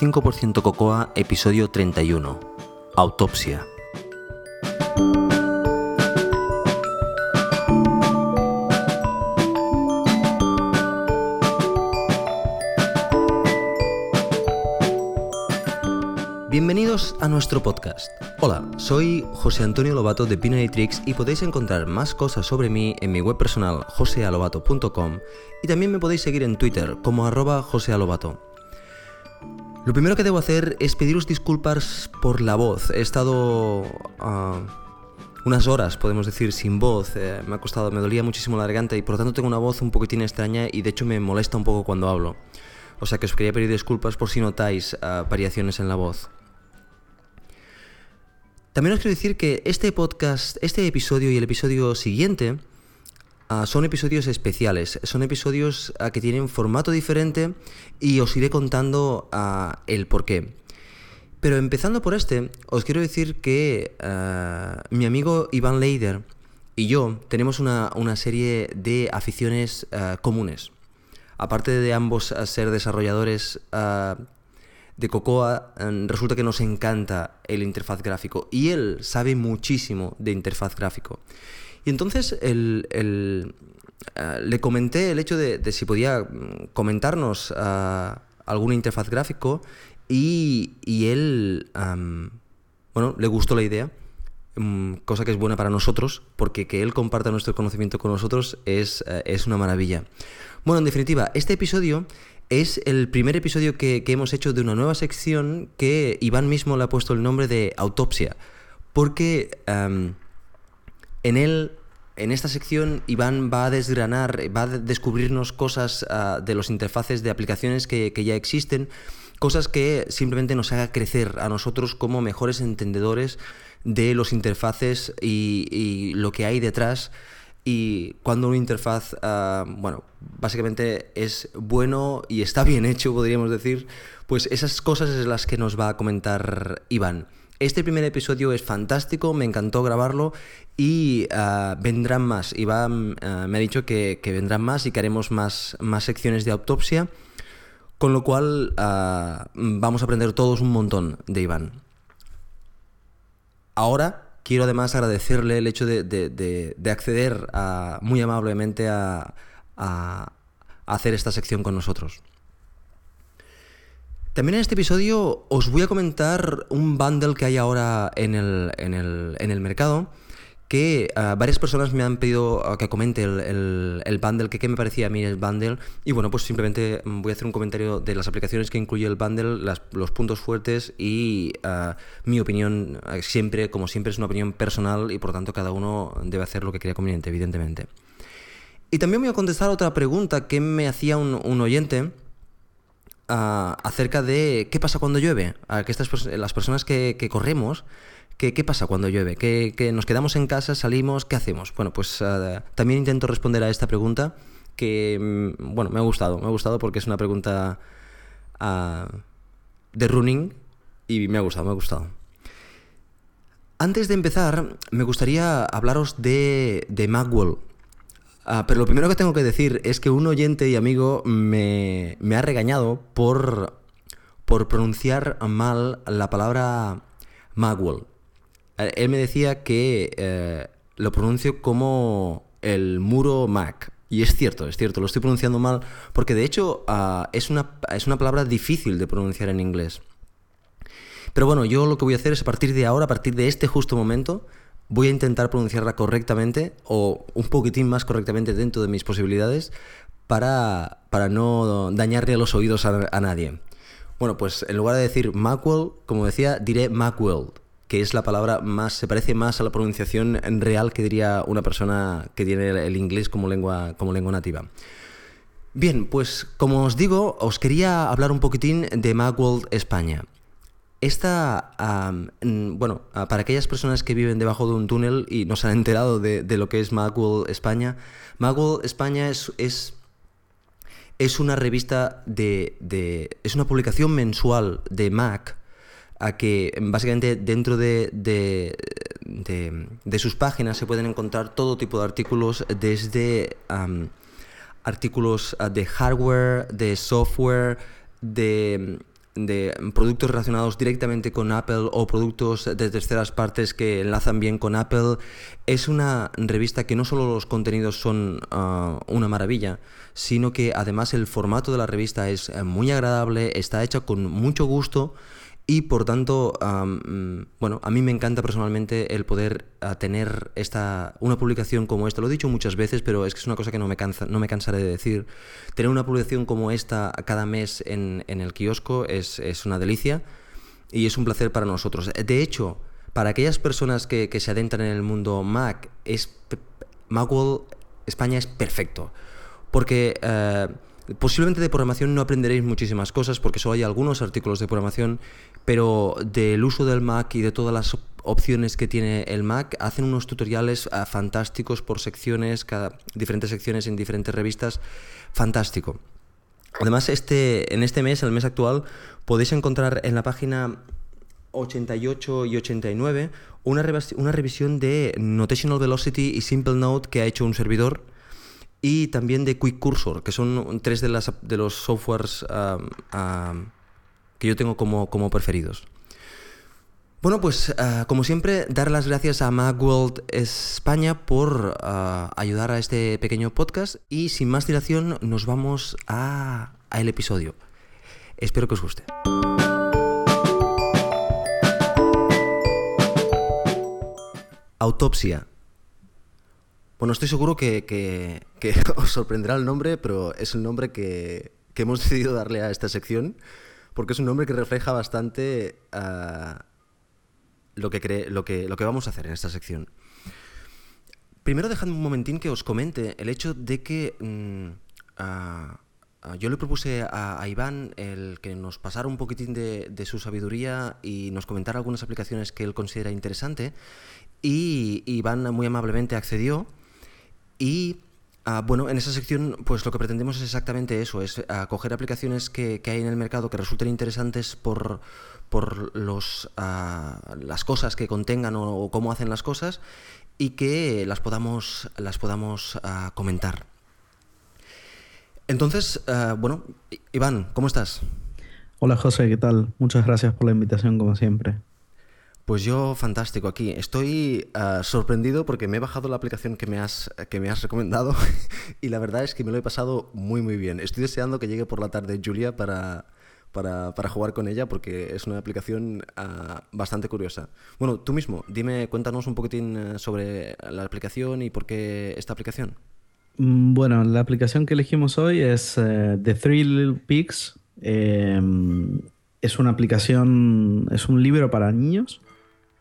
95% Cocoa, episodio 31. Autopsia. Bienvenidos a nuestro podcast. Hola, soy José Antonio Lobato de Binary Tricks y podéis encontrar más cosas sobre mí en mi web personal josealobato.com y también me podéis seguir en Twitter como arroba josealobato. Lo primero que debo hacer es pediros disculpas por la voz. He estado ah, unas horas, podemos decir, sin voz. Eh, me ha costado, me dolía muchísimo la garganta y por lo tanto tengo una voz un poquitín extraña y de hecho me molesta un poco cuando hablo. O sea que os quería pedir disculpas por si notáis ah, variaciones en la voz. También os quiero decir que este podcast, este episodio y el episodio siguiente ah, son episodios especiales, son episodios ah, que tienen formato diferente y os iré contando ah, el por qué. Pero empezando por este, os quiero decir que mi amigo Iván Leider y yo tenemos una, una serie de aficiones comunes. Aparte de ambos ser desarrolladores de Cocoa resulta que nos encanta el interfaz gráfico y él sabe muchísimo de interfaz gráfico. Y entonces eh, le comenté el hecho de, si podía mm, comentarnos uh, alguna interfaz gráfico y, él, bueno, le gustó la idea, mm, cosa que es buena para nosotros, porque que él comparta nuestro conocimiento con nosotros es, eh, es una maravilla. Bueno, en definitiva, este episodio es el primer episodio que, hemos hecho de una nueva sección que Iván mismo le ha puesto el nombre de Autopsia. Porque en él, en esta sección, Iván va a desgranar, va a descubrirnos cosas ah, de los interfaces de aplicaciones que, ya existen, cosas que simplemente nos haga crecer a nosotros como mejores entendedores de los interfaces y lo que hay detrás y cuando una interfaz, ah, bueno, básicamente es bueno y está bien hecho, podríamos decir, pues esas cosas es las que nos va a comentar Iván. Este primer episodio es fantástico, me encantó grabarlo y ah, vendrán más. Iván ah, me ha dicho que, vendrán más y que haremos más, más secciones de autopsia, con lo cual vamos a aprender todos un montón de Iván. Ahora quiero además agradecerle el hecho de, acceder muy amablemente a, hacer esta sección con nosotros. También en este episodio os voy a comentar un bundle que hay ahora en el, en el mercado que ah, varias personas me han pedido ah, que comente el, el, bundle, que qué me parecía a mí el bundle. Y bueno, pues simplemente voy a hacer un comentario de las aplicaciones que incluye el bundle, los puntos fuertes y ah, mi opinión, siempre, como siempre, es una opinión personal y por tanto cada uno debe hacer lo que crea conveniente, evidentemente. Y también voy a contestar otra pregunta que me hacía un oyente. Acerca de qué pasa cuando llueve, que estas, las personas que, que corremos ¿Qué, pasa cuando llueve? ¿Qué, nos quedamos en casa, salimos? ¿Qué hacemos? Bueno, pues eh, también intento responder a esta pregunta que, mm, bueno, me ha gustado. Me ha gustado porque es una pregunta ah, de running y me ha gustado, me ha gustado. Antes de empezar, me gustaría hablaros de, de Magwell. Ah, pero lo primero que tengo que decir es que un oyente y amigo me, ha regañado por, por pronunciar mal la palabra Magwell. Eh, él me decía que eh, lo pronuncio como el muro Mac. Y es cierto, es cierto, lo estoy pronunciando mal, porque de hecho ah, es, una, es una palabra difícil de pronunciar en inglés. Pero bueno, yo lo que voy a hacer es a partir de ahora, a partir de este justo momento, voy a intentar pronunciarla correctamente o un poquitín más correctamente dentro de mis posibilidades para, para no dañarle los oídos a, nadie. Bueno, pues en lugar de decir Macwell, como decía, diré Macwell que es la palabra más, se parece más a la pronunciación real que diría una persona que tiene el inglés como lengua, como lengua nativa. Bien, pues como os digo, os quería hablar un poquitín de Macworld España. Esta, bueno, para aquellas personas que viven debajo de un túnel y no se han enterado de, lo que es Macworld España, Macworld España es, es, es una revista de, de, es una publicación mensual de Mac a que básicamente dentro de, de, sus páginas se pueden encontrar todo tipo de artículos, desde artículos ah, de hardware, de software, de de productos relacionados directamente con Apple o productos de terceras partes que enlazan bien con Apple. Es una revista que no solo los contenidos son ah, una maravilla, sino que además el formato de la revista es eh, muy agradable, está hecha con mucho gusto y por tanto, mm, bueno, a mí me encanta personalmente el poder ah, tener esta, una publicación como esta. Lo he dicho muchas veces, pero es que es una cosa que no me, cansa, no me cansaré de decir. Tener una publicación como esta cada mes en, el kiosco es, una delicia y es un placer para nosotros. De hecho, para aquellas personas que, se adentran en el mundo Mac, es, Macworld España es perfecto. Porque... Eh, Posiblemente de programación no aprenderéis muchísimas cosas porque solo hay algunos artículos de programación, pero del uso del Mac y de todas las opciones que tiene el Mac, hacen unos tutoriales ah, fantásticos por secciones, cada, diferentes secciones en diferentes revistas, fantástico. Además, este, en este mes, el mes actual, podéis encontrar en la página 88 y 89 una, una revisión de Notational Velocity y Simple Note que ha hecho un servidor y también de Quick Cursor, que son tres de, las, de los softwares que yo tengo como, como preferidos. Bueno, pues ah, como siempre, dar las gracias a Macworld España por ah, ayudar a este pequeño podcast y sin más dilación nos vamos a, el episodio. Espero que os guste. Autopsia bueno, estoy seguro que, os sorprenderá el nombre, pero es un nombre que, hemos decidido darle a esta sección porque es un nombre que refleja bastante ah, lo, que lo, que, lo que vamos a hacer en esta sección. Primero dejadme un momentín que os comente el hecho de que mm, ah, ah, yo le propuse a, Iván el que nos pasara un poquitín de, de, su sabiduría y nos comentara algunas aplicaciones que él considera interesante y Iván muy amablemente accedió y ah, bueno, en esa sección, pues lo que pretendemos es exactamente eso, es uh, coger aplicaciones que, hay en el mercado que resulten interesantes por, por los, ah, las cosas que contengan o, cómo hacen las cosas y que las podamos, las podamos comentar. Entonces, bueno, Iván, ¿cómo estás? Hola José, ¿qué tal? Muchas gracias por la invitación como siempre. Pues yo fantástico aquí. Estoy ah, sorprendido porque me he bajado la aplicación que me has, que me has recomendado y la verdad es que me lo he pasado muy muy bien. Estoy deseando que llegue por la tarde Julia para, para, jugar con ella porque es una aplicación ah, bastante curiosa. Bueno, tú mismo, dime, cuéntanos un poquitín eh, sobre la aplicación y por qué esta aplicación. Mm, bueno, la aplicación que elegimos hoy es eh, The Three Little Pigs. Em, es una aplicación, es un libro para niños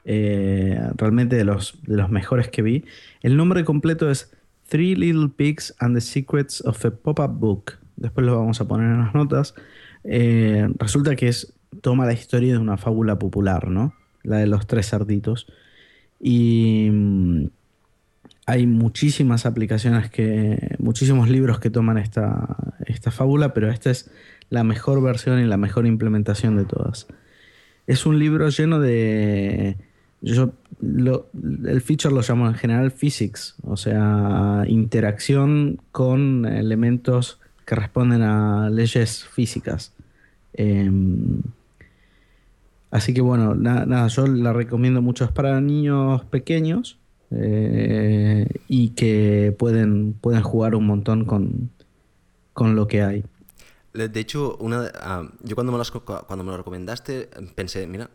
eh, realmente de los, de los mejores que vi. El nombre completo es Three Little Pigs and the Secrets of a Pop-Up Book. Después lo vamos a poner en las notas. Eh, resulta que es, toma la historia de una fábula popular, ¿no? La de los tres cerditos. Y mm, hay muchísimas aplicaciones que, muchísimos libros que toman esta, esta fábula, pero esta es la mejor versión y la mejor implementación de todas. Es un libro lleno de yo el feature lo llamo en general physics, o sea, interacción con elementos que responden a leyes físicas. Em, así que bueno, nada, yo la recomiendo mucho. Es para niños pequeños eh, y que pueden, pueden jugar un montón con, con lo que hay. De hecho, una, ah, yo cuando me, cuando me lo recomendaste pensé, mira,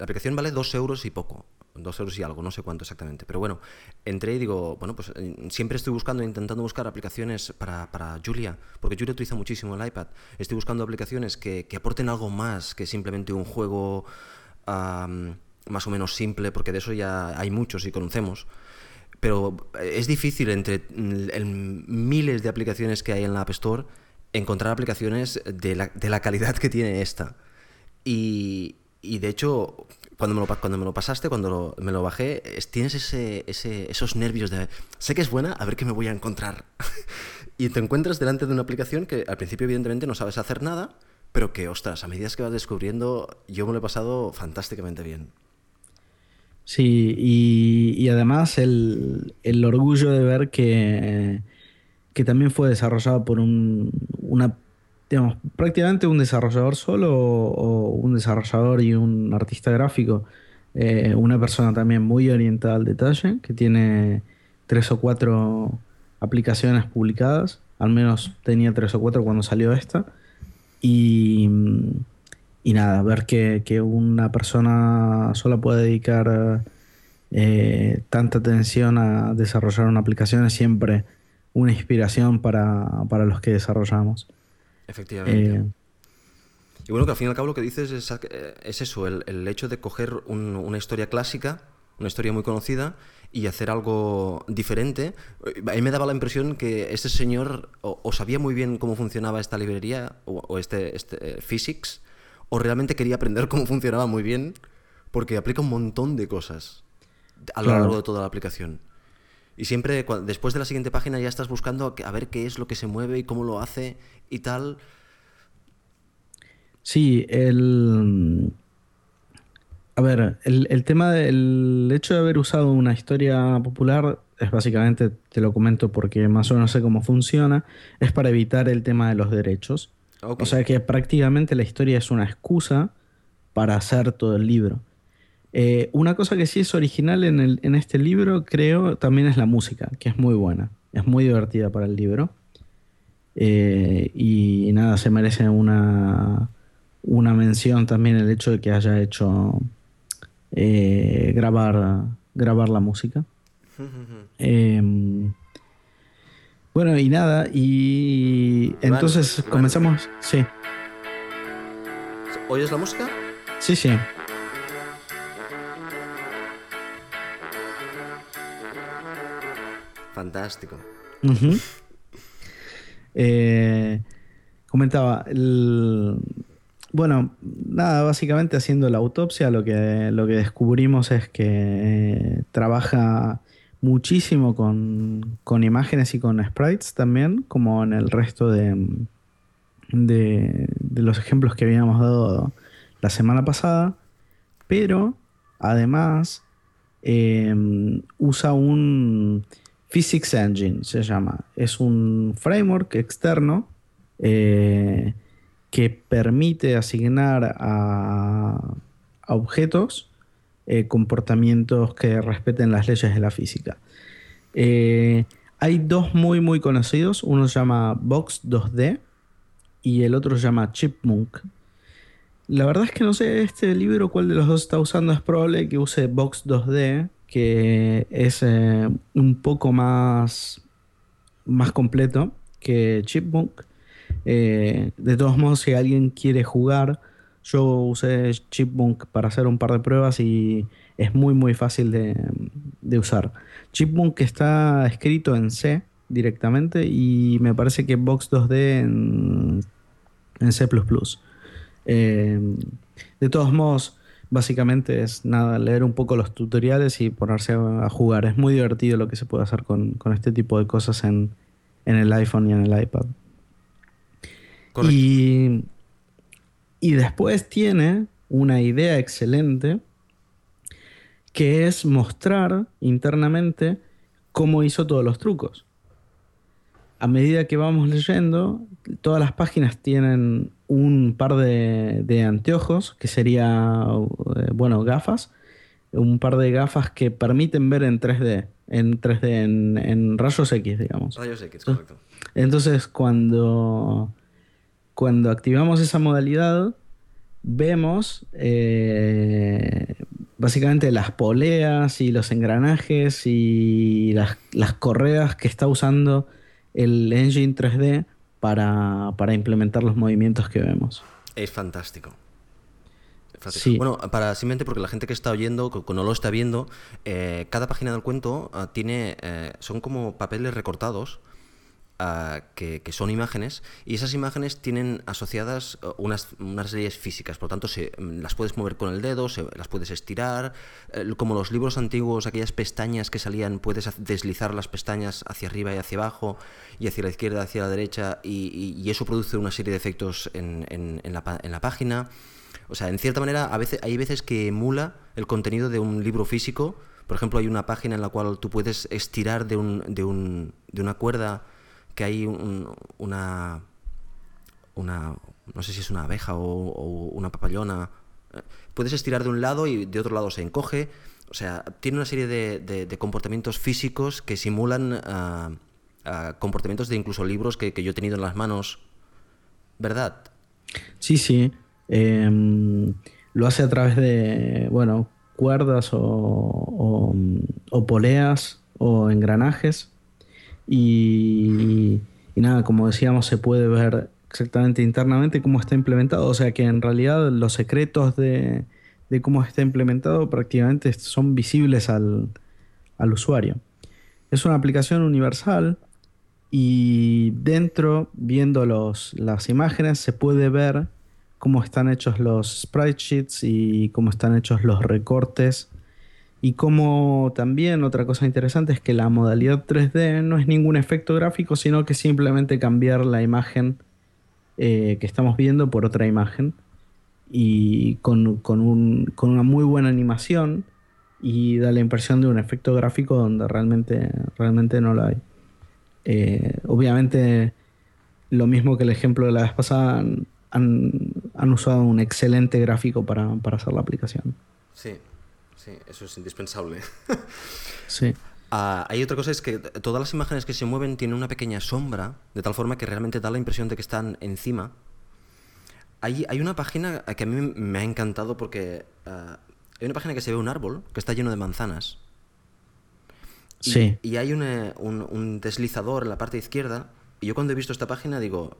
la aplicación vale dos euros y poco. Dos euros y algo, no sé cuánto exactamente. Pero bueno, entré y digo, bueno, pues eh, siempre estoy buscando, intentando buscar aplicaciones para, para Julia, porque Julia utiliza muchísimo el iPad. Estoy buscando aplicaciones que, aporten algo más que simplemente un juego más o menos simple, porque de eso ya hay muchos y conocemos. Pero es difícil entre miles de aplicaciones que hay en la App Store encontrar aplicaciones de la, de la calidad que tiene esta. Y, y de hecho, cuando me lo, cuando me lo pasaste, cuando me lo bajé, tienes ese, esos nervios de, sé que es buena, a ver qué me voy a encontrar. y te encuentras delante de una aplicación que al principio evidentemente no sabes hacer nada, pero que, ostras, a medida que vas descubriendo, yo me lo he pasado fantásticamente bien. Sí, y, además el, orgullo de ver que, que también fue desarrollado por un, una digamos, prácticamente un desarrollador solo o, un desarrollador y un artista gráfico. Eh, una persona también muy orientada al detalle, que tiene tres o cuatro aplicaciones publicadas, al menos tenía tres o cuatro cuando salió esta. Y, y nada, ver que, que, una persona sola puede dedicar eh, tanta atención a desarrollar una aplicación es siempre una inspiración para, para los que desarrollamos. Efectivamente. Eh, y bueno, que al fin y al cabo lo que dices es, eh, eso, el, hecho de coger una historia clásica, una historia muy conocida, y hacer algo diferente. A mí me daba la impresión que este señor o, sabía muy bien cómo funcionaba esta librería o, este, este Physics, o realmente quería aprender cómo funcionaba muy bien, porque aplica un montón de cosas a lo largo de toda la aplicación. Y siempre, después de la siguiente página, ya estás buscando a ver qué es lo que se mueve y cómo lo hace y tal. Sí, el. A ver, el, tema del hecho de haber usado una historia popular es básicamente, te lo comento porque más o menos sé cómo funciona, es para evitar el tema de los derechos. O sea que prácticamente la historia es una excusa para hacer todo el libro. Eh, una cosa que sí es original en, este libro, creo, también es la música, que es muy buena. Es muy divertida para el libro. Eh, y, nada, se merece una, una mención también el hecho de que haya hecho eh, grabar, grabar la música. Em, bueno, y nada, y entonces comenzamos. Sí. ¿Oyes la música? Sí, sí. Fantástico. Eh, comentaba, bueno, nada, básicamente haciendo la autopsia lo que, lo que descubrimos es que trabaja muchísimo con, imágenes y con sprites también, como en el resto de, de, los ejemplos que habíamos dado la semana pasada, pero además eh, usa un Physics Engine se llama. Es un framework externo eh, que permite asignar a, objetos eh, comportamientos que respeten las leyes de la física. Eh, hay dos muy muy conocidos. Uno se llama Box 2D y el otro se llama Chipmunk. La verdad es que no sé este libro cuál de los dos está usando. Es probable que use Box 2D que es eh, un poco más, más completo que Chipmunk. Eh, de todos modos, si alguien quiere jugar, yo usé Chipmunk para hacer un par de pruebas y es muy muy fácil de, usar. Chipmunk está escrito en C directamente y me parece que Box 2D en, en C ⁇ eh, de todos modos, básicamente es nada, leer un poco los tutoriales y ponerse a, jugar. Es muy divertido lo que se puede hacer con, este tipo de cosas en, el iPhone y en el iPad. Y, y después tiene una idea excelente que es mostrar internamente cómo hizo todos los trucos. A medida que vamos leyendo, todas las páginas tienen un par de, anteojos, que sería, eh, bueno, gafas, un par de gafas que permiten ver en 3D, en 3D, en, rayos X, digamos. Rayos X, correcto. Entonces, cuando, cuando activamos esa modalidad, vemos eh, básicamente las poleas y los engranajes y las, las correas que está usando el engine 3D para, implementar los movimientos que vemos. Es fantástico. Bueno, para simplemente porque la gente que está oyendo, que no lo está viendo, eh, cada página del cuento ah, tiene, eh, son como papeles recortados que, son imágenes y esas imágenes tienen asociadas uh, unas, unas leyes físicas, por lo tanto se, mm, las puedes mover con el dedo, se, las puedes estirar, eh, como los libros antiguos, aquellas pestañas que salían, puedes deslizar las pestañas hacia arriba y hacia abajo y hacia la izquierda, hacia la derecha y, eso produce una serie de efectos en, en, la, en la página. O sea, en cierta manera, a veces, hay veces que emula el contenido de un libro físico. Por ejemplo, hay una página en la cual tú puedes estirar de, un, de, un, de una cuerda que hay una una, no sé si es una abeja o, una papallona. Eh, puedes estirar de un lado y de otro lado se encoge. O sea, tiene una serie de, comportamientos físicos que simulan ah, ah, comportamientos de incluso libros que, yo he tenido en las manos. ¿Verdad? Sí, sí. Em, lo hace a través de, bueno, cuerdas o, poleas o engranajes. Y, nada, como decíamos, se puede ver exactamente internamente cómo está implementado. O sea que en realidad los secretos de, cómo está implementado prácticamente son visibles al, usuario. Es una aplicación universal y dentro, viendo las imágenes, se puede ver cómo están hechos los sprite sheets y cómo están hechos los recortes. Y como también otra cosa interesante es que la modalidad 3D no es ningún efecto gráfico, sino que simplemente cambiar la imagen eh, que estamos viendo por otra imagen y con, con, un, con, una muy buena animación y da la impresión de un efecto gráfico donde realmente, realmente no lo hay. Eh, obviamente, lo mismo que el ejemplo de la vez pasada, han, han usado un excelente gráfico para, para hacer la aplicación. Sí, sí, eso es indispensable. sí. Ah, hay otra cosa, es que todas las imágenes que se mueven tienen una pequeña sombra, de tal forma que realmente da la impresión de que están encima. Hay, hay una página que a mí me ha encantado porque ah, hay una página que se ve un árbol que está lleno de manzanas. Y, sí. Y hay un, un, deslizador en la parte izquierda. Y yo cuando he visto esta página digo,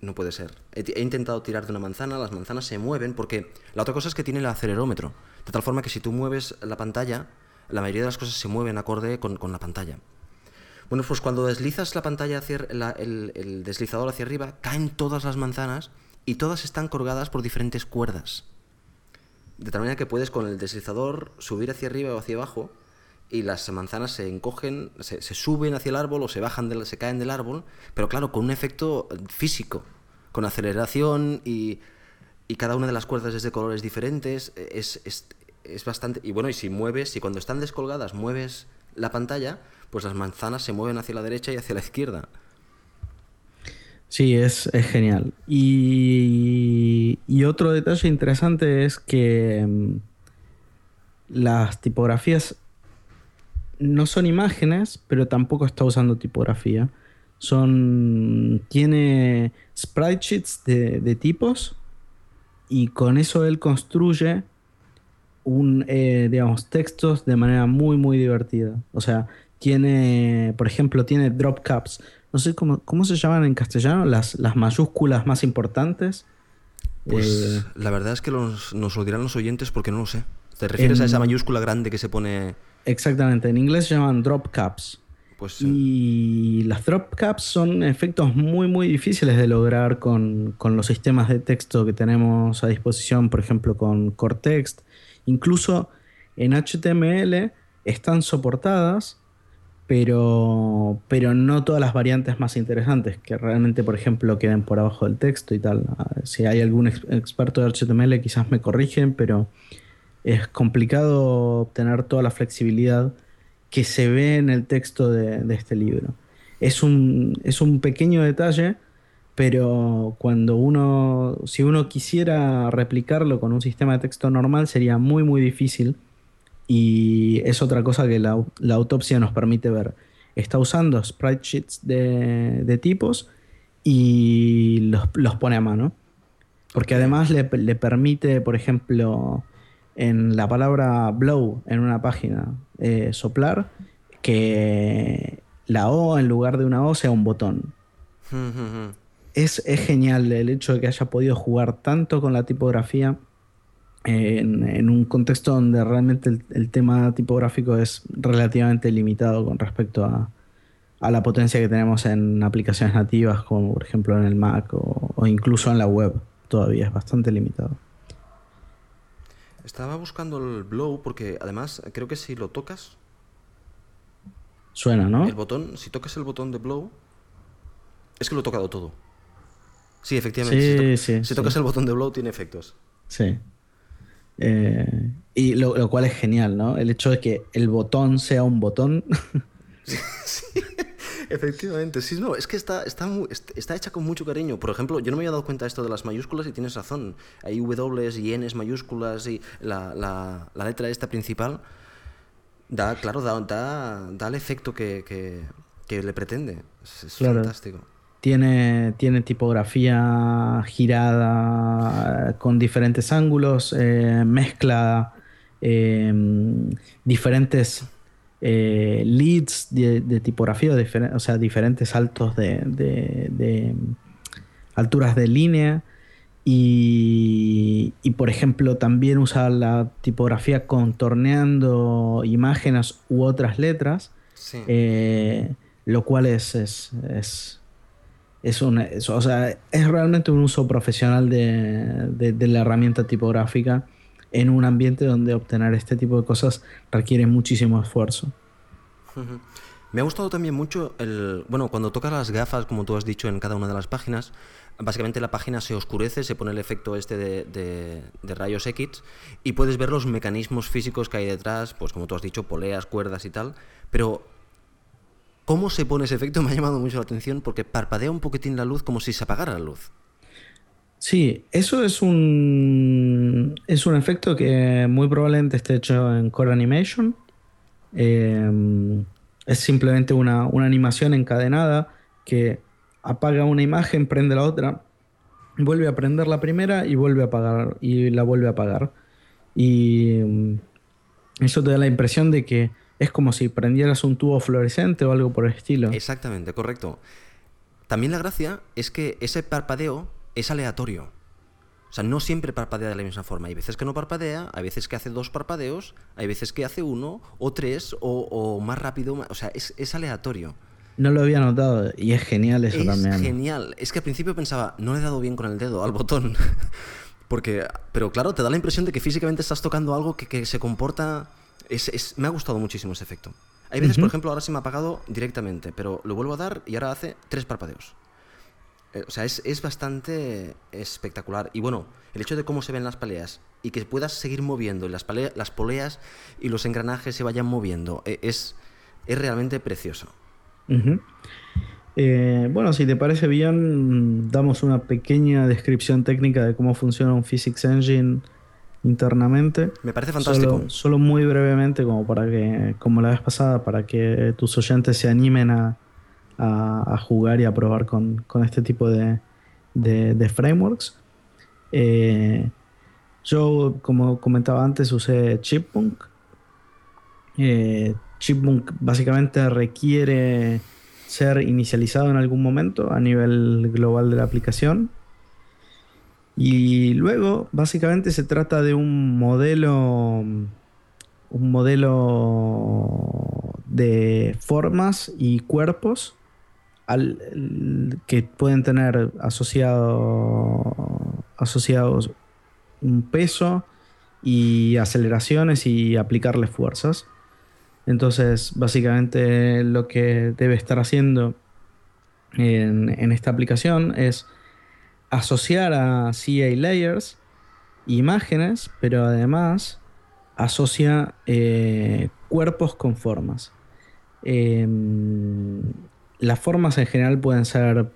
no puede ser. He, intentado tirar de una manzana, las manzanas se mueven porque la otra cosa es que tiene el acelerómetro. De tal forma que si tú mueves la pantalla, la mayoría de las cosas se mueven acorde con, la pantalla. Bueno, pues cuando deslizas la pantalla hacia el, deslizador hacia arriba, caen todas las manzanas y todas están colgadas por diferentes cuerdas. De tal manera que puedes con el deslizador subir hacia arriba o hacia abajo y las manzanas se encogen, se, suben hacia el árbol o se bajan, se caen del árbol, pero claro, con un efecto físico, con aceleración y, y cada una de las cuerdas es de colores diferentes. Es, es, es bastante... Y bueno, y si mueves, si cuando están descolgadas mueves la pantalla, pues las manzanas se mueven hacia la derecha y hacia la izquierda. Sí, es, genial. Y, y, otro detalle interesante es que mm, las tipografías no son imágenes, pero tampoco está usando tipografía. Son. Tiene sprite sheets de, de tipos y con eso él construye un, eh, digamos, textos de manera muy, muy divertida. O sea, tiene, por ejemplo, tiene drop caps. No sé cómo, cómo se llaman en castellano, las, las mayúsculas más importantes. Pues eh, la verdad es que nos lo dirán los oyentes porque no lo sé. ¿Te refieres a esa mayúscula grande que se pone...? Exactamente, en inglés se llaman drop caps. Pues, Y las drop caps son efectos muy muy difíciles de lograr con, con, los sistemas de texto que tenemos a disposición, por ejemplo con Cortext Incluso en HTML están soportadas, pero, pero no todas las variantes más interesantes, que realmente, por ejemplo, queden por abajo del texto y tal. Ah, si hay algún experto de HTML, quizás me corrigen, pero es complicado obtener toda la flexibilidad que se ve en el texto de, de este libro. Es un, es un pequeño detalle pero cuando uno, si uno quisiera replicarlo con un sistema de texto normal sería muy muy difícil y es otra cosa que la, autopsia nos permite ver. Está usando sprite sheets de, tipos y los, pone a mano. Porque además le, permite, por ejemplo, en la palabra blow en una página, eh, soplar, que la O en lugar de una O sea un botón es, genial el hecho de que haya podido jugar tanto con la tipografía en, un contexto donde realmente el, tema tipográfico es relativamente limitado con respecto a, la potencia que tenemos en aplicaciones nativas, como por ejemplo en el Mac o, o incluso en la web. Todavía es bastante limitado. Estaba buscando el Blow porque además creo que si lo tocas... Suena, ¿no? El botón, si tocas el botón de Blow, es que lo he tocado todo. Sí, efectivamente. si, tocas el botón de blow tiene efectos. Sí. Eh, y lo, cual es genial, ¿no? El hecho de que el botón sea un botón. sí, Efectivamente, sí, no, es que está, está, está hecha con mucho cariño. Por ejemplo, yo no me había dado cuenta de esto de las mayúsculas y tienes razón. Hay W y N mayúsculas y la, la, la letra esta principal da, claro, da, da, el efecto que, que, le pretende. Es, fantástico. Tiene, tiene tipografía girada con diferentes ángulos, eh, mezcla eh, diferentes eh, leads de, tipografía, o sea, diferentes saltos de, alturas de línea. Y, por ejemplo, también usa la tipografía contorneando imágenes u otras letras, lo cual es, es es, un, o sea, es realmente un uso profesional de, la herramienta tipográfica en un ambiente donde obtener este tipo de cosas requiere muchísimo esfuerzo. Me ha gustado también mucho el. Bueno, cuando tocas las gafas, como tú has dicho en cada una de las páginas, básicamente la página se oscurece, se pone el efecto este de, rayos X y puedes ver los mecanismos físicos que hay detrás, pues como tú has dicho, poleas, cuerdas y tal. Pero ¿Cómo se pone ese efecto? Me ha llamado mucho la atención porque parpadea un poquitín la luz como si se apagara la luz. Sí, eso es un, es un efecto que muy probablemente esté hecho en Core Animation. Em, es simplemente una, animación encadenada que apaga una imagen, prende la otra, vuelve a prender la primera y vuelve a apagar y la vuelve a apagar. Y em, eso te da la impresión de que es como si prendieras un tubo fluorescente o algo por el estilo. Exactamente, correcto. También la gracia es que ese parpadeo es aleatorio. O sea, no siempre parpadea de la misma forma. Hay veces que no parpadea, hay veces que hace dos parpadeos, hay veces que hace uno o tres o, más rápido. O sea, es, aleatorio. No lo había notado y es genial eso también. Es genial. Es que al principio pensaba, no le he dado bien con el dedo al botón. Porque, pero claro, te da la impresión de que físicamente estás tocando algo que, que se comporta me ha gustado muchísimo ese efecto. Hay veces, por ejemplo, ahora se me ha apagado directamente, pero lo vuelvo a dar y ahora hace tres parpadeos. Eh, o sea, es, bastante espectacular. Y bueno, el hecho de cómo se ven las peleas y que puedas seguir moviendo y las, las poleas y los engranajes se vayan moviendo, eh, es, es realmente precioso. Eh, bueno, si te parece bien, damos una pequeña descripción técnica de cómo funciona un Physics Engine internamente. Me parece fantástico. Solo, muy brevemente, como para que, como la vez pasada, para que tus oyentes se animen a, jugar y a probar con, este tipo de, frameworks. Eh, yo, como comentaba antes, usé Chipmunk. Eh, Chipmunk básicamente requiere ser inicializado en algún momento a nivel global de la aplicación y luego, básicamente, se trata de un modelo. Un modelo de formas y cuerpos que pueden tener asociado, asociados un peso y aceleraciones y aplicarle fuerzas. Entonces, básicamente lo que debe estar haciendo en esta aplicación es asociar a CA Layers imágenes, pero además asocia eh, cuerpos con formas. Em, las formas en general pueden ser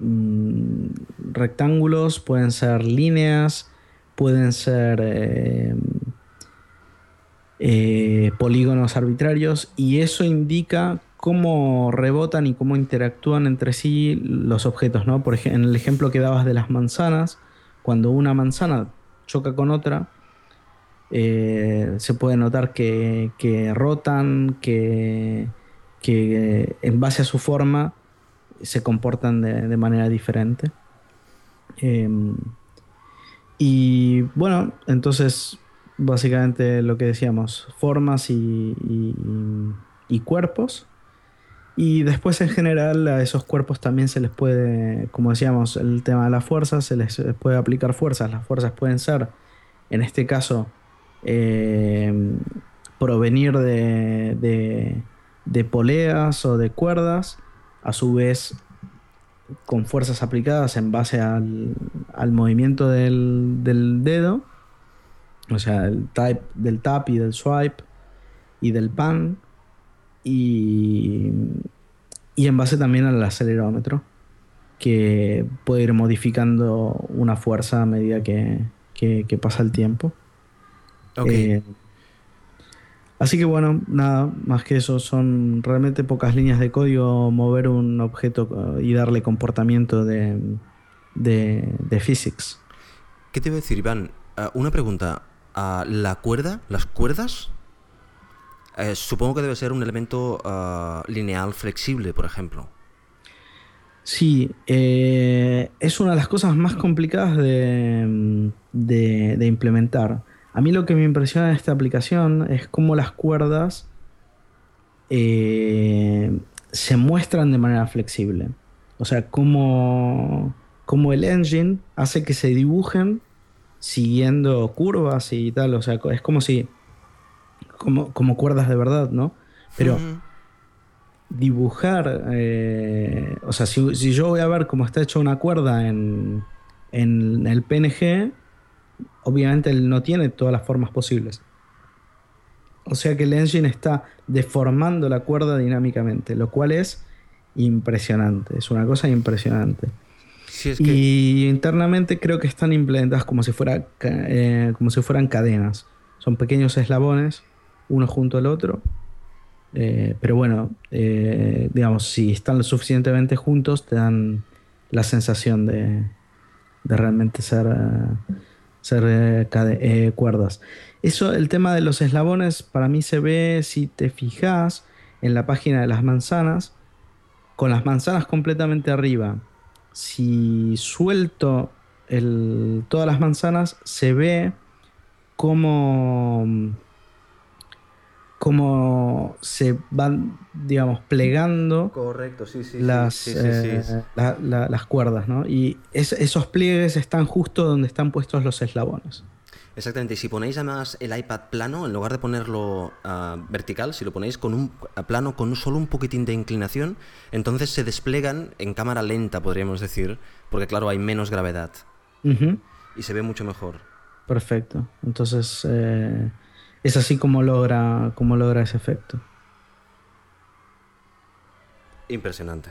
mm, rectángulos, pueden ser líneas, pueden ser em, eh, polígonos arbitrarios y eso indica cómo rebotan y cómo interactúan entre sí los objetos, ¿no? Por ejemplo, en el ejemplo que dabas de las manzanas, cuando una manzana choca con otra, eh, se puede notar que, rotan, que, en base a su forma se comportan de, manera diferente. Em, y bueno, entonces básicamente lo que decíamos, formas y cuerpos y después en general a esos cuerpos también se les puede, como decíamos, el tema de las fuerzas, se les puede aplicar fuerzas. Las fuerzas pueden ser, en este caso, eh, provenir de, de, poleas o de cuerdas, a su vez con fuerzas aplicadas en base al, movimiento del, del, dedo, o sea, el type, del tap y del swipe y del pan y, y en base también al acelerómetro, que puede ir modificando una fuerza a medida que, pasa el tiempo. Eh, así que bueno, nada, más que eso, son realmente pocas líneas de código, mover un objeto y darle comportamiento de, de, physics. ¿Qué te iba a decir, Iván? Ah, una pregunta. Ah, ¿La cuerda, las cuerdas, eh, supongo que debe ser un elemento ah, lineal flexible, por ejemplo. Sí, eh, es una de las cosas más complicadas de, implementar. A mí lo que me impresiona de esta aplicación es cómo las cuerdas eh, se muestran de manera flexible. O sea, cómo, cómo el engine hace que se dibujen siguiendo curvas y tal. O sea, es como si como, como cuerdas de verdad, ¿no? Pero dibujar, eh, o sea, si, yo voy a ver cómo está hecha una cuerda en, en el PNG, obviamente él no tiene todas las formas posibles. O sea que el engine está deformando la cuerda dinámicamente, lo cual es impresionante, es una cosa impresionante. Y internamente creo que están implementadas como si, fuera, eh, como si fueran cadenas. Son pequeños eslabones uno junto al otro. Eh, pero bueno, eh, digamos, si están lo suficientemente juntos, te dan la sensación de, de realmente ser, eh, cuerdas. Eso, el tema de los eslabones, para mí se ve, si te fijas, en la página de las manzanas, con las manzanas completamente arriba. Si suelto el, todas las manzanas, se ve como cómo se van, digamos, plegando Correcto, sí, sí, las, eh, las cuerdas, ¿no? Y esos pliegues están justo donde están puestos los eslabones. Exactamente, y si ponéis además el iPad plano, en lugar de ponerlo ah, vertical, si lo ponéis con un plano con solo un poquitín de inclinación, entonces se desplegan en cámara lenta, podríamos decir, porque claro, hay menos gravedad. Y se ve mucho mejor. Perfecto. Entonces, eh, es así como logra, como logra ese efecto. Impresionante.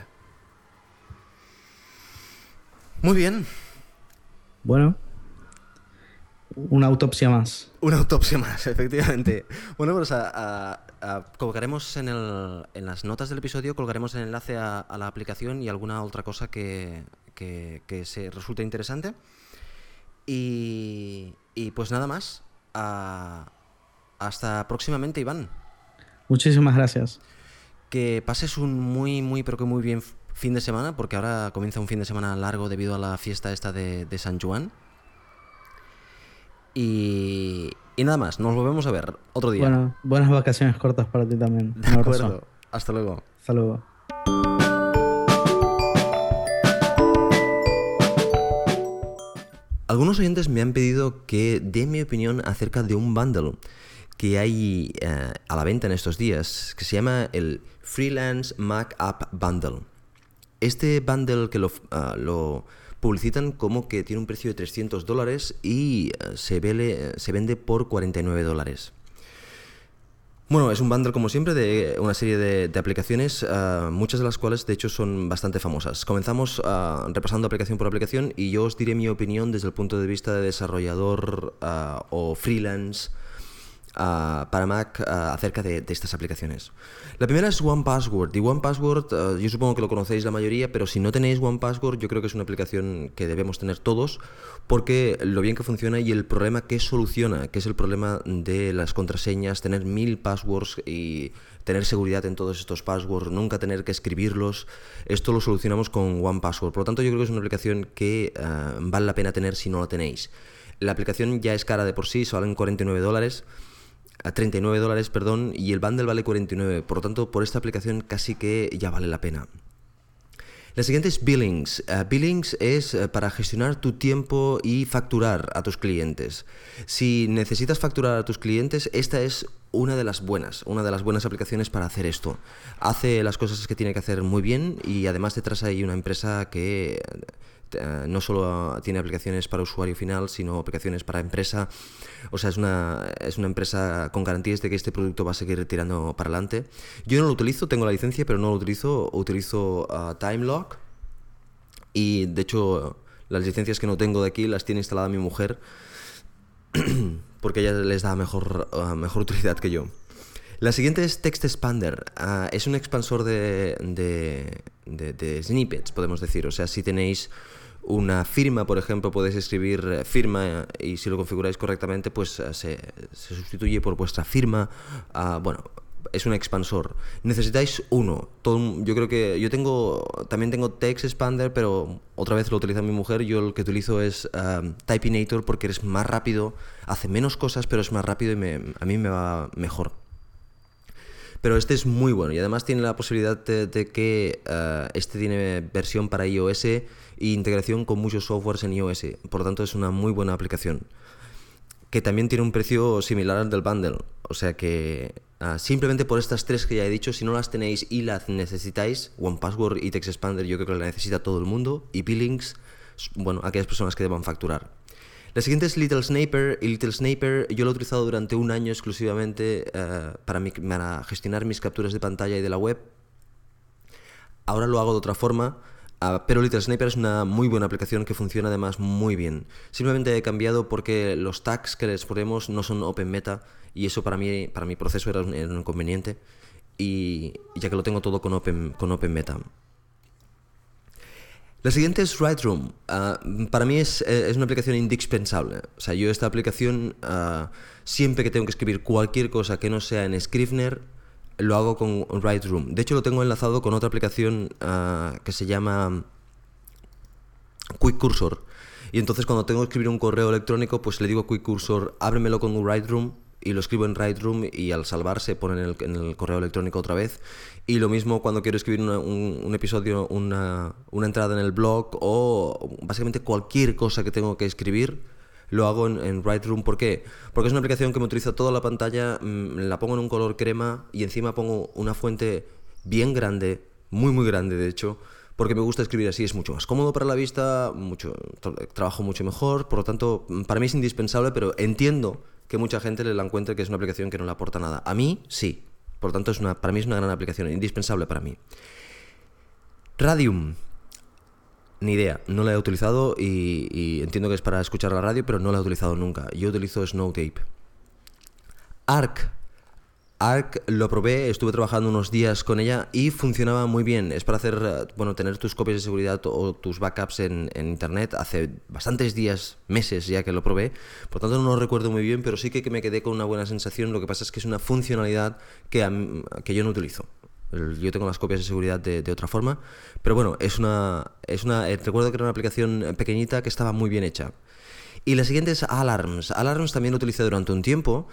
Muy bien. Bueno, una autopsia más. Una autopsia más, efectivamente. bueno, pues colgaremos en, el, en, las notas del episodio, colgaremos el enlace a, la aplicación y alguna otra cosa que, que, se resulte interesante. Y, y pues nada más. Hasta próximamente, Iván. Muchísimas gracias. Que pases un muy, muy, pero que muy bien fin de semana, porque ahora comienza un fin de semana largo debido a la fiesta esta de, San Juan. Y, y, nada más, nos volvemos a ver otro día. Bueno, buenas vacaciones cortas para ti también. De acuerdo. Hasta luego. Hasta luego. Algunos oyentes me han pedido que dé mi opinión acerca de un bundle que hay eh, a la venta en estos días, que se llama el Freelance Mac App Bundle. Este bundle que lo, ah, publicitan como que tiene un precio de 300 dólares y eh, se, se vende por 49 dólares. Bueno, es un bundle como siempre de una serie de, aplicaciones, ah, muchas de las cuales de hecho son bastante famosas. Comenzamos ah, repasando aplicación por aplicación y yo os diré mi opinión desde el punto de vista de desarrollador o freelance para Mac acerca de, estas aplicaciones. La primera es One Password. Y One Password, eh, yo supongo que lo conocéis la mayoría, pero si no tenéis One Password, yo creo que es una aplicación que debemos tener todos, porque lo bien que funciona y el problema que soluciona, que es el problema de las contraseñas, tener mil passwords y tener seguridad en todos estos passwords, nunca tener que escribirlos, esto lo solucionamos con One Password. Por lo tanto, yo creo que es una aplicación que eh, vale la pena tener si no la tenéis. La aplicación ya es cara de por sí, salen 49 dólares a 39 dólares, perdón, y el bundle vale 49. Por lo tanto, por esta aplicación casi que ya vale la pena. La siguiente es Billings. Eh, Billings es eh, para gestionar tu tiempo y facturar a tus clientes. Si necesitas facturar a tus clientes, esta es una de las buenas, una de las buenas aplicaciones para hacer esto. Hace las cosas que tiene que hacer muy bien y además detrás hay una empresa que eh, no solo tiene aplicaciones para usuario final, sino aplicaciones para empresa. O sea, es una, es una empresa con garantías de que este producto va a seguir tirando para adelante. Yo no lo utilizo, tengo la licencia, pero no lo utilizo. Utilizo uh, TimeLock y de hecho las licencias que no tengo de aquí las tiene instalada mi mujer porque ella les da mejor, uh, mejor utilidad que yo. La siguiente es Text Expander. Es un expansor de, de, de, snippets, podemos decir. O sea, si tenéis una firma, por ejemplo, podéis escribir eh, firma y si lo configuráis correctamente, pues uh, se, sustituye por vuestra firma. bueno, es un expansor. Necesitáis uno. Yo creo que yo tengo también tengo Text Expander, pero otra vez lo utiliza mi mujer. Yo el que utilizo es um, Typinator porque es más rápido, hace menos cosas, pero es más rápido y a mí me va mejor. Pero este es muy bueno y además tiene la posibilidad de, que uh, este tiene versión para iOS e integración con muchos softwares en iOS. Por lo tanto, es una muy buena aplicación. Que también tiene un precio similar al del bundle. O sea que uh, simplemente por estas tres que ya he dicho, si no las tenéis y las necesitáis, OnePassword y Text Expander yo creo que la necesita todo el mundo. Y Billings, bueno, aquellas personas que deban facturar. La siguiente es Little Sniper. Y Little Sniper yo lo he utilizado durante un año exclusivamente uh, para, para gestionar mis capturas de pantalla y de la web. Ahora lo hago de otra forma. Uh, pero Little Sniper es una muy buena aplicación que funciona además muy bien. Simplemente he cambiado porque los tags que les ponemos no son Open Meta y eso para mí, para mi proceso era un, inconveniente y ya que lo tengo todo con Open, con open Meta. La siguiente es Write.room. Uh, para mí es, es, una aplicación indispensable. O sea, yo esta aplicación, uh, siempre que tengo que escribir cualquier cosa que no sea en Scrivener, lo hago con Write.room. De hecho, lo tengo enlazado con otra aplicación uh, que se llama Quick Cursor. Y entonces cuando tengo que escribir un correo electrónico, pues le digo Quick Cursor, ábremelo con Write.room y lo escribo en Write.room y al salvarse pone en el, correo electrónico otra vez. Y lo mismo cuando quiero escribir un, un, episodio, una, una, entrada en el blog o básicamente cualquier cosa que tengo que escribir, lo hago en, en. ¿Por qué? Porque es una aplicación que me utiliza toda la pantalla, mmm, la pongo en un color crema y encima pongo una fuente bien grande, muy muy grande de hecho, porque me gusta escribir así, es mucho más cómodo para la vista, mucho, trabajo mucho mejor, por lo tanto, para mí es indispensable, pero entiendo que mucha gente le la encuentre que es una aplicación que no le aporta nada. A mí, sí. Por lo tanto, es una, para mí es una gran aplicación, indispensable para mí. Radium. Ni idea, no la he utilizado y, entiendo que es para escuchar la radio, pero no la he utilizado nunca. Yo utilizo Snowtape. Arc. Arc lo probé, estuve trabajando unos días con ella y funcionaba muy bien. Es para hacer, bueno, tener tus copias de seguridad o tus backups en, internet. Hace bastantes días, meses ya que lo probé. Por tanto, no lo recuerdo muy bien, pero sí que me quedé con una buena sensación. Lo que pasa es que es una funcionalidad que, que yo no utilizo. Yo tengo las copias de seguridad de, otra forma. Pero bueno, es una, es una. Recuerdo que era una aplicación pequeñita que estaba muy bien hecha. Y la siguiente es Alarms. Alarms también lo utilicé durante un tiempo.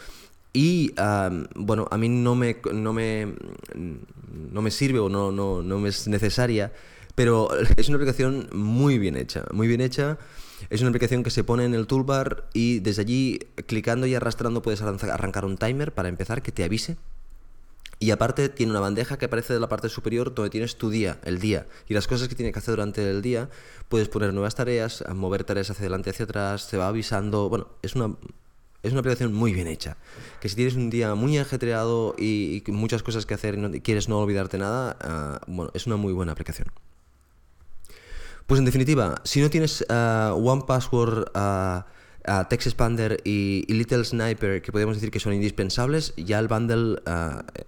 Y um, bueno, a mí no me, no me, no me sirve o no, no, no me es necesaria, pero es una aplicación muy bien hecha, muy bien hecha. Es una aplicación que se pone en el toolbar y desde allí, clicando y arrastrando, puedes arrancar un timer para empezar que te avise. Y aparte tiene una bandeja que aparece de la parte superior donde tienes tu día, el día, y las cosas que tienes que hacer durante el día. Puedes poner nuevas tareas, mover tareas hacia adelante, hacia atrás, te va avisando. Bueno, es una es una aplicación muy bien hecha. Que si tienes un día muy ajetreado y, y muchas cosas que hacer y no, quieres no olvidarte nada, uh, bueno, es una muy buena aplicación. Pues en definitiva, si no tienes uh, One Password, uh, Text Expander y, Little Sniper, que podemos decir que son indispensables, ya el bundle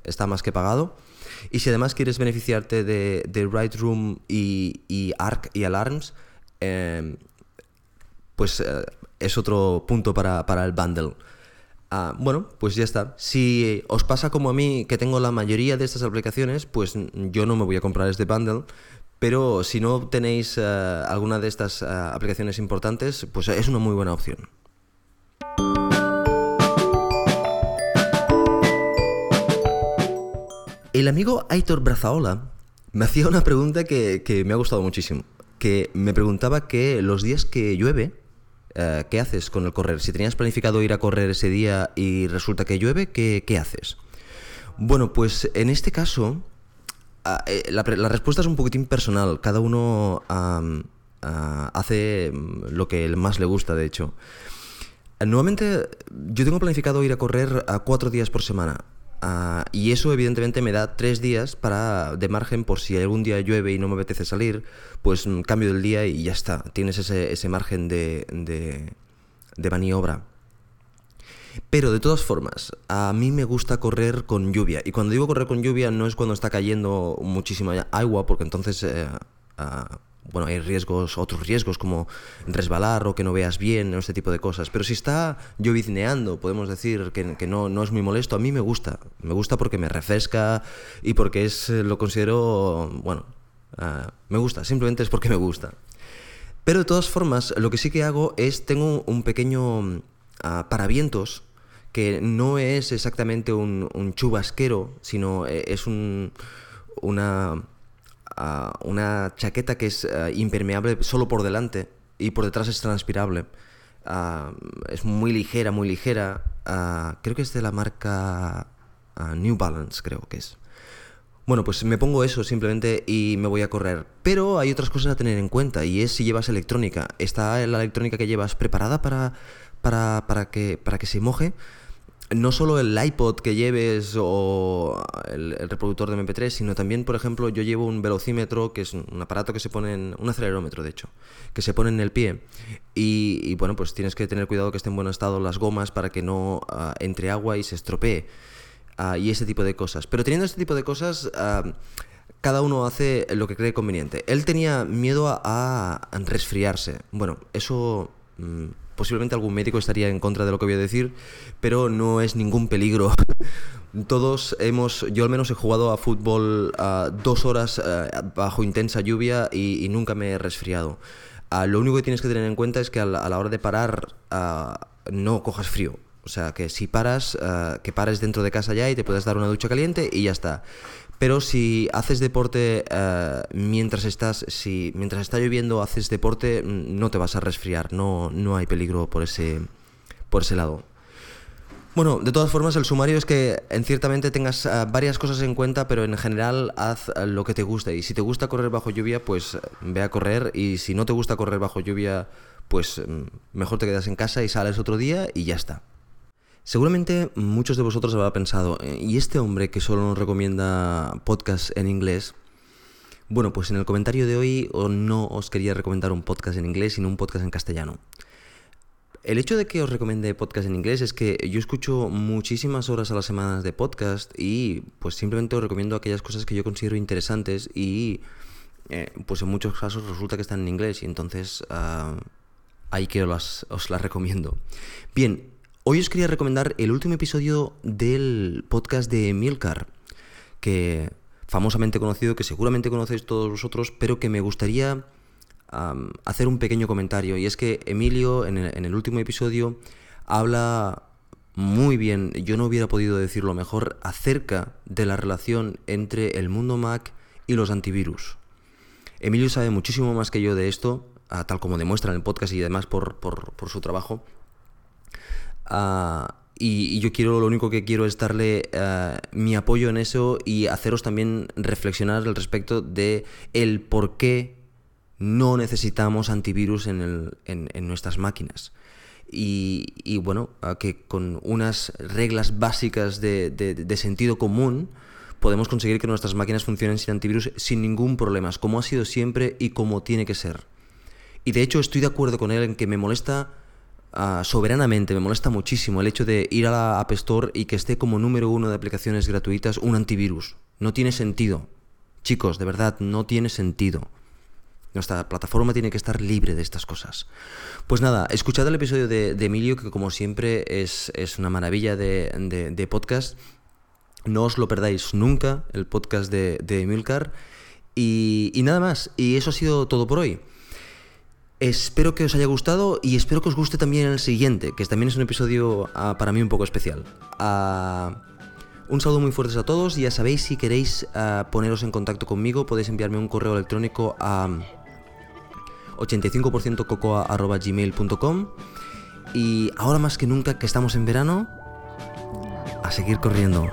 está más que pagado. Y si además quieres beneficiarte de, de Write Room y, y Arc y Alarms, eh, pues eh, es otro punto para, para el bundle. Ah, bueno, pues ya está. Si os pasa como a mí, que tengo la mayoría de estas aplicaciones, pues yo no me voy a comprar este bundle. Pero si no tenéis uh, alguna de estas uh, aplicaciones importantes, pues es una muy buena opción. El amigo Aitor Brazaola me hacía una pregunta que, me ha gustado muchísimo. Que me preguntaba que los días que llueve, Uh, ¿qué haces con el correr? Si tenías planificado ir a correr ese día y resulta que llueve, ¿qué, haces? Bueno, pues en este caso, la, la, respuesta es un poquitín personal. Cada uno Ah, hace mm, lo que más le gusta, de hecho. Nuevamente, yo tengo planificado ir a correr a cuatro días por semana. Ah, y eso evidentemente me da tres días para de margen por si algún día llueve y no me apetece salir, pues mm, cambio del día y ya está. Tienes ese, ese margen de, de, de maniobra. Pero de todas formas, a mí me gusta correr con lluvia. Y cuando digo correr con lluvia no es cuando está cayendo muchísima agua, porque entonces eh, ah, bueno, hay riesgos, otros riesgos como resbalar o que no veas bien, este tipo de cosas. Pero si está llovizneando, podemos decir que, no, no, es muy molesto, a mí me gusta. Me gusta porque me refresca y porque es, eh, lo considero, bueno, ah, me gusta, simplemente es porque me gusta. Pero de todas formas, lo que sí que hago es, tengo un pequeño ah, paravientos que no es exactamente un, chubasquero, sino eh, es un, una una chaqueta que es eh, impermeable solo por delante y por detrás es transpirable. Ah, es muy ligera, muy ligera. Ah, creo que es de la marca ah, New Balance, creo que es. Bueno, pues me pongo eso simplemente y me voy a correr. Pero hay otras cosas a tener en cuenta y es si llevas electrónica. ¿Está la electrónica que llevas preparada para, para, para, que, para que se moje? No solo el iPod que lleves o el, reproductor de MP3, sino también, por ejemplo, yo llevo un velocímetro, que es un aparato que se pone en, un acelerómetro, de hecho, que se pone en el pie. Y, bueno, pues tienes que tener cuidado que estén en buen estado las gomas para que no ah, entre agua y se estropee. Ah, y ese tipo de cosas. Pero teniendo este tipo de cosas, ah, cada uno hace lo que cree conveniente. Él tenía miedo a, resfriarse. Bueno, eso... Mm, posiblemente algún médico estaría en contra de lo que voy a decir, pero no es ningún peligro. Todos hemos, yo al menos he jugado a fútbol dos horas eh, bajo intensa lluvia y, nunca me he resfriado. Ah, lo único que tienes que tener en cuenta es que a la, hora de parar ah, no cojas frío. O sea, que si paras, ah, que pares dentro de casa ya y te puedes dar una ducha caliente y ya está. Pero si haces deporte eh, mientras estás, si mientras está lloviendo haces deporte, mm, no te vas a resfriar, no, no hay peligro por ese, por ese lado. Bueno, de todas formas, el sumario es que en ciertamente tengas eh, varias cosas en cuenta, pero en general haz eh, lo que te guste. Y si te gusta correr bajo lluvia, pues ve a correr. Y si no te gusta correr bajo lluvia, pues mm, mejor te quedas en casa y sales otro día y ya está. Seguramente muchos de vosotros habrán pensado, eh, ¿y este hombre que solo nos recomienda podcast en inglés? Bueno, pues en el comentario de hoy no os quería recomendar un podcast en inglés, sino un podcast en castellano. El hecho de que os recomiende podcast en inglés es que yo escucho muchísimas horas a la semana de podcast y pues simplemente os recomiendo aquellas cosas que yo considero interesantes y eh, pues en muchos casos resulta que están en inglés y entonces uh, ahí que os os las recomiendo. Bien, Hoy os quería recomendar el último episodio del podcast de Milcar, que famosamente conocido, que seguramente conocéis todos vosotros, pero que me gustaría hacer un pequeño comentario. Y es que Emilio, en el, último episodio, habla muy bien, yo no hubiera podido decirlo mejor, acerca de la relación entre el mundo Mac y los antivirus. Emilio sabe muchísimo más que yo de esto, tal como demuestra en el podcast y además por, por su trabajo. Ah, y, yo quiero, lo único que quiero es darle ah, mi apoyo en eso y haceros también reflexionar al respecto de el por qué no necesitamos antivirus en, nuestras máquinas. Y, bueno, que con unas reglas básicas de, de, sentido común podemos conseguir que nuestras máquinas funcionen sin antivirus sin ningún problema, como ha sido siempre y como tiene que ser. Y de hecho estoy de acuerdo con él en que me molesta Ah, soberanamente, me molesta muchísimo el hecho de ir a la App Store y que esté como número uno de aplicaciones gratuitas un antivirus. No tiene sentido. Chicos, de verdad, no tiene sentido. Nuestra plataforma tiene que estar libre de estas cosas. Pues nada, escuchad el episodio de, Emilio, que como siempre es, una maravilla de, podcast. No os lo perdáis nunca, el podcast de, de Emilcar. y nada más, y eso ha sido todo por hoy. Espero que os haya gustado y espero que os guste también el siguiente, que también es un episodio ah, para mí un poco especial. Ah, un saludo muy fuerte a todos ya sabéis si queréis ah, poneros en contacto conmigo podéis enviarme un correo electrónico a 85%cocoa.gmail.com y ahora más que nunca que estamos en verano, a seguir corriendo.